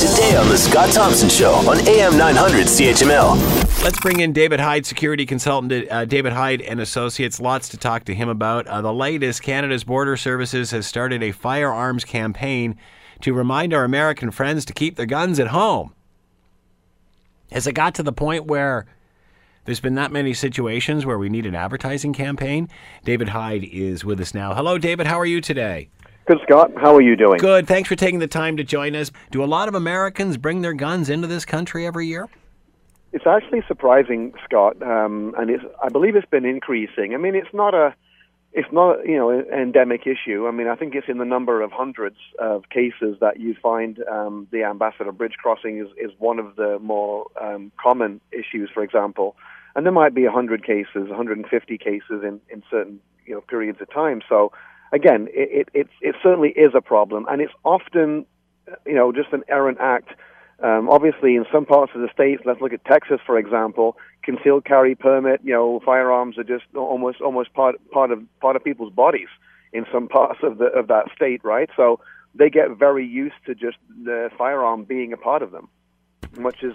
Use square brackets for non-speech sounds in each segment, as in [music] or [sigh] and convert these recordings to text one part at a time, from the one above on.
Today on The Scott Thompson Show on AM 900 CHML. Let's bring in David Hyde, security consultant, uh, David Hyde and Associates. Lots to talk to him about. Uh, the latest Canada's Border Services has started a firearms campaign to remind our American friends to keep their guns at home. Has it got to the point where there's been that many situations where we need an advertising campaign? David Hyde is with us now. Hello, David. How are you today? Good, Scott. How are you doing? Good. Thanks for taking the time to join us. Do a lot of Americans bring their guns into this country every year? It's actually surprising, Scott, um, and it's, I believe it's been increasing. I mean, it's not a, it's not you know an endemic issue. I mean, I think it's in the number of hundreds of cases that you find um, the Ambassador Bridge crossing is, is one of the more um, common issues, for example. And there might be 100 cases, 150 cases in, in certain you know periods of time. So again, it, it, it certainly is a problem, and it's often, you know, just an errant act. Um, obviously, in some parts of the states, let's look at Texas, for example, concealed carry permit, you know, firearms are just almost almost part part of part of people's bodies in some parts of the of that state, right? So they get very used to just the firearm being a part of them, much as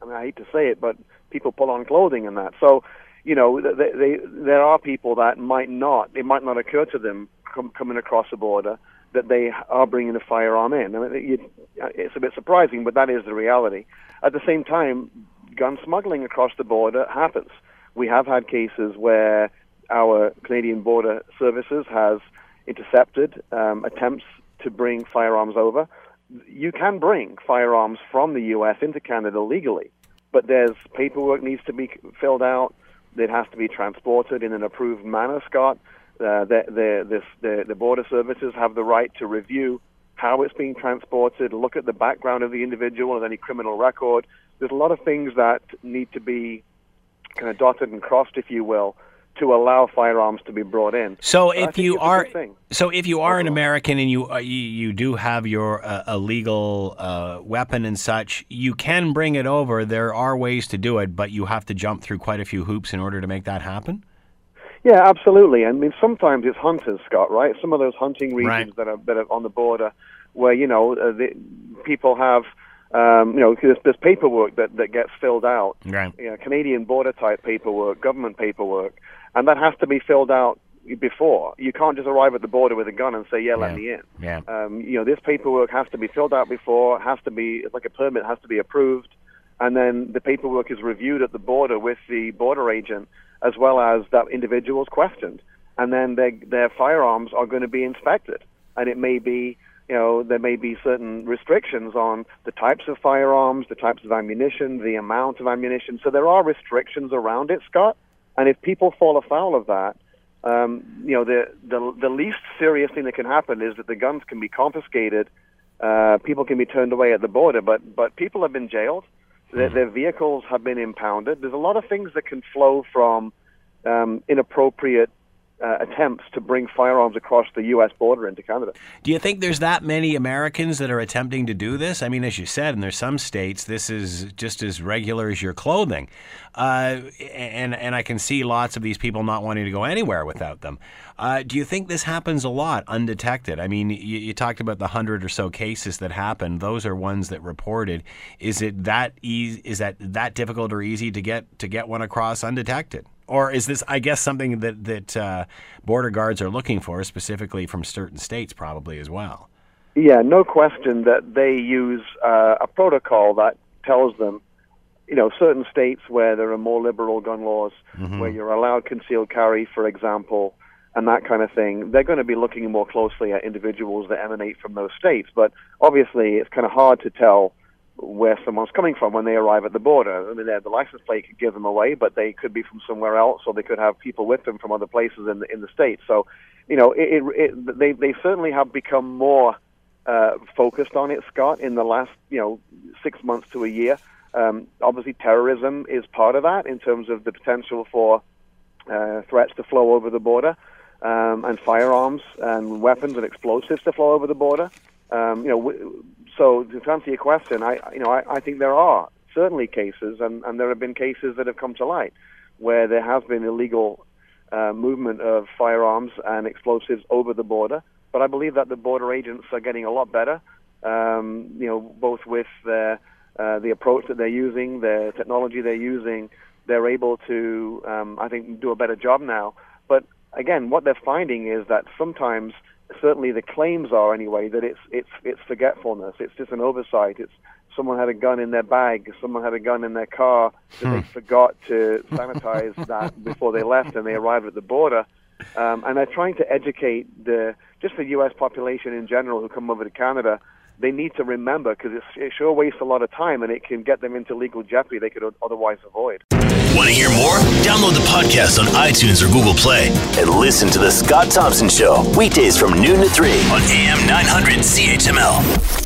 I mean, I hate to say it, but people pull on clothing and that. So, you know, they, they, there are people that might not, it might not occur to them com- coming across the border that they are bringing a firearm in. I mean, it's a bit surprising, but that is the reality. At the same time, gun smuggling across the border happens. We have had cases where our Canadian Border Services has intercepted um, attempts to bring firearms over. You can bring firearms from the U.S. into Canada legally, but there's paperwork needs to be filled out. It has to be transported in an approved manner, Scott. Uh, the, the, this, the, the border services have the right to review how it's being transported, look at the background of the individual and any criminal record. There's a lot of things that need to be kind of dotted and crossed, if you will, to allow firearms to be brought in. So if you are so if you are an American and you uh, you, you, do have your uh, a legal uh, weapon and such, you can bring it over. There are ways to do it, but you have to jump through quite a few hoops in order to make that happen. Yeah, absolutely. I mean, sometimes it's hunters, Scott. Right? Some of those hunting regions right. that are that are on the border, where you know uh, the, people have. Um, you know, there's, there's paperwork that, that gets filled out, right. you know, Canadian border type paperwork, government paperwork, and that has to be filled out before. You can't just arrive at the border with a gun and say, "Yeah, let yeah. me in." Yeah. Um, you know, this paperwork has to be filled out before. Has to be it's like a permit has to be approved, and then the paperwork is reviewed at the border with the border agent as well as that individual's questioned, and then their their firearms are going to be inspected, and it may be you know there may be certain restrictions on the types of firearms, the types of ammunition, the amount of ammunition. So there are restrictions around it, Scott, and if people fall afoul of that. Um, you know the, the the least serious thing that can happen is that the guns can be confiscated, uh, people can be turned away at the border, but but people have been jailed, their, their vehicles have been impounded. There's a lot of things that can flow from um, inappropriate uh, attempts to bring firearms across the U.S. border into Canada. Do you think there's that many Americans that are attempting to do this? I mean, as you said, and there's some states this is just as regular as your clothing, uh, and and I can see lots of these people not wanting to go anywhere without them. Uh, do you think this happens a lot undetected? I mean, you, you talked about the hundred or so cases that happened; those are ones that reported. Is it that easy? Is that that difficult or easy to get to get one across undetected? Or is this, I guess, something that that uh, border guards are looking for, specifically from certain states, probably as well? Yeah, no question that they use uh, a protocol that tells them, you know, certain states where there are more liberal gun laws, mm-hmm. where you're allowed concealed carry, for example, and that kind of thing, they're going to be looking more closely at individuals that emanate from those states. But obviously, it's kind of hard to tell where someone's coming from when they arrive at the border. I mean, the license plate could give them away, but they could be from somewhere else, or they could have people with them from other places in the in the state. So, you know, it, it, it, they they certainly have become more uh, focused on it, Scott, in the last you know six months to a year. Um, obviously, terrorism is part of that in terms of the potential for uh, threats to flow over the border, um, and firearms and weapons and explosives to flow over the border. Um, you know, so to answer your question, I you know I, I think there are certainly cases, and, and there have been cases that have come to light where there has been illegal uh, movement of firearms and explosives over the border. But I believe that the border agents are getting a lot better Um, you know, both with the uh, the approach that they're using, the technology they're using, they're able to, um, I think, do a better job now. But again, what they're finding is that sometimes, certainly the claims are anyway, that it's it's it's forgetfulness. It's just an oversight. It's someone had a gun in their bag, someone had a gun in their car that they forgot to sanitize that [laughs] before they left, and they arrived at the border. Um, and they're trying to educate the just the U.S. population in general who come over to Canada. They need to remember because it sure wastes a lot of time and it can get them into legal jeopardy they could otherwise avoid. Want to hear more? Download the podcast on iTunes or Google Play and listen to The Scott Thompson Show weekdays from noon to 3 on AM 900 CHML.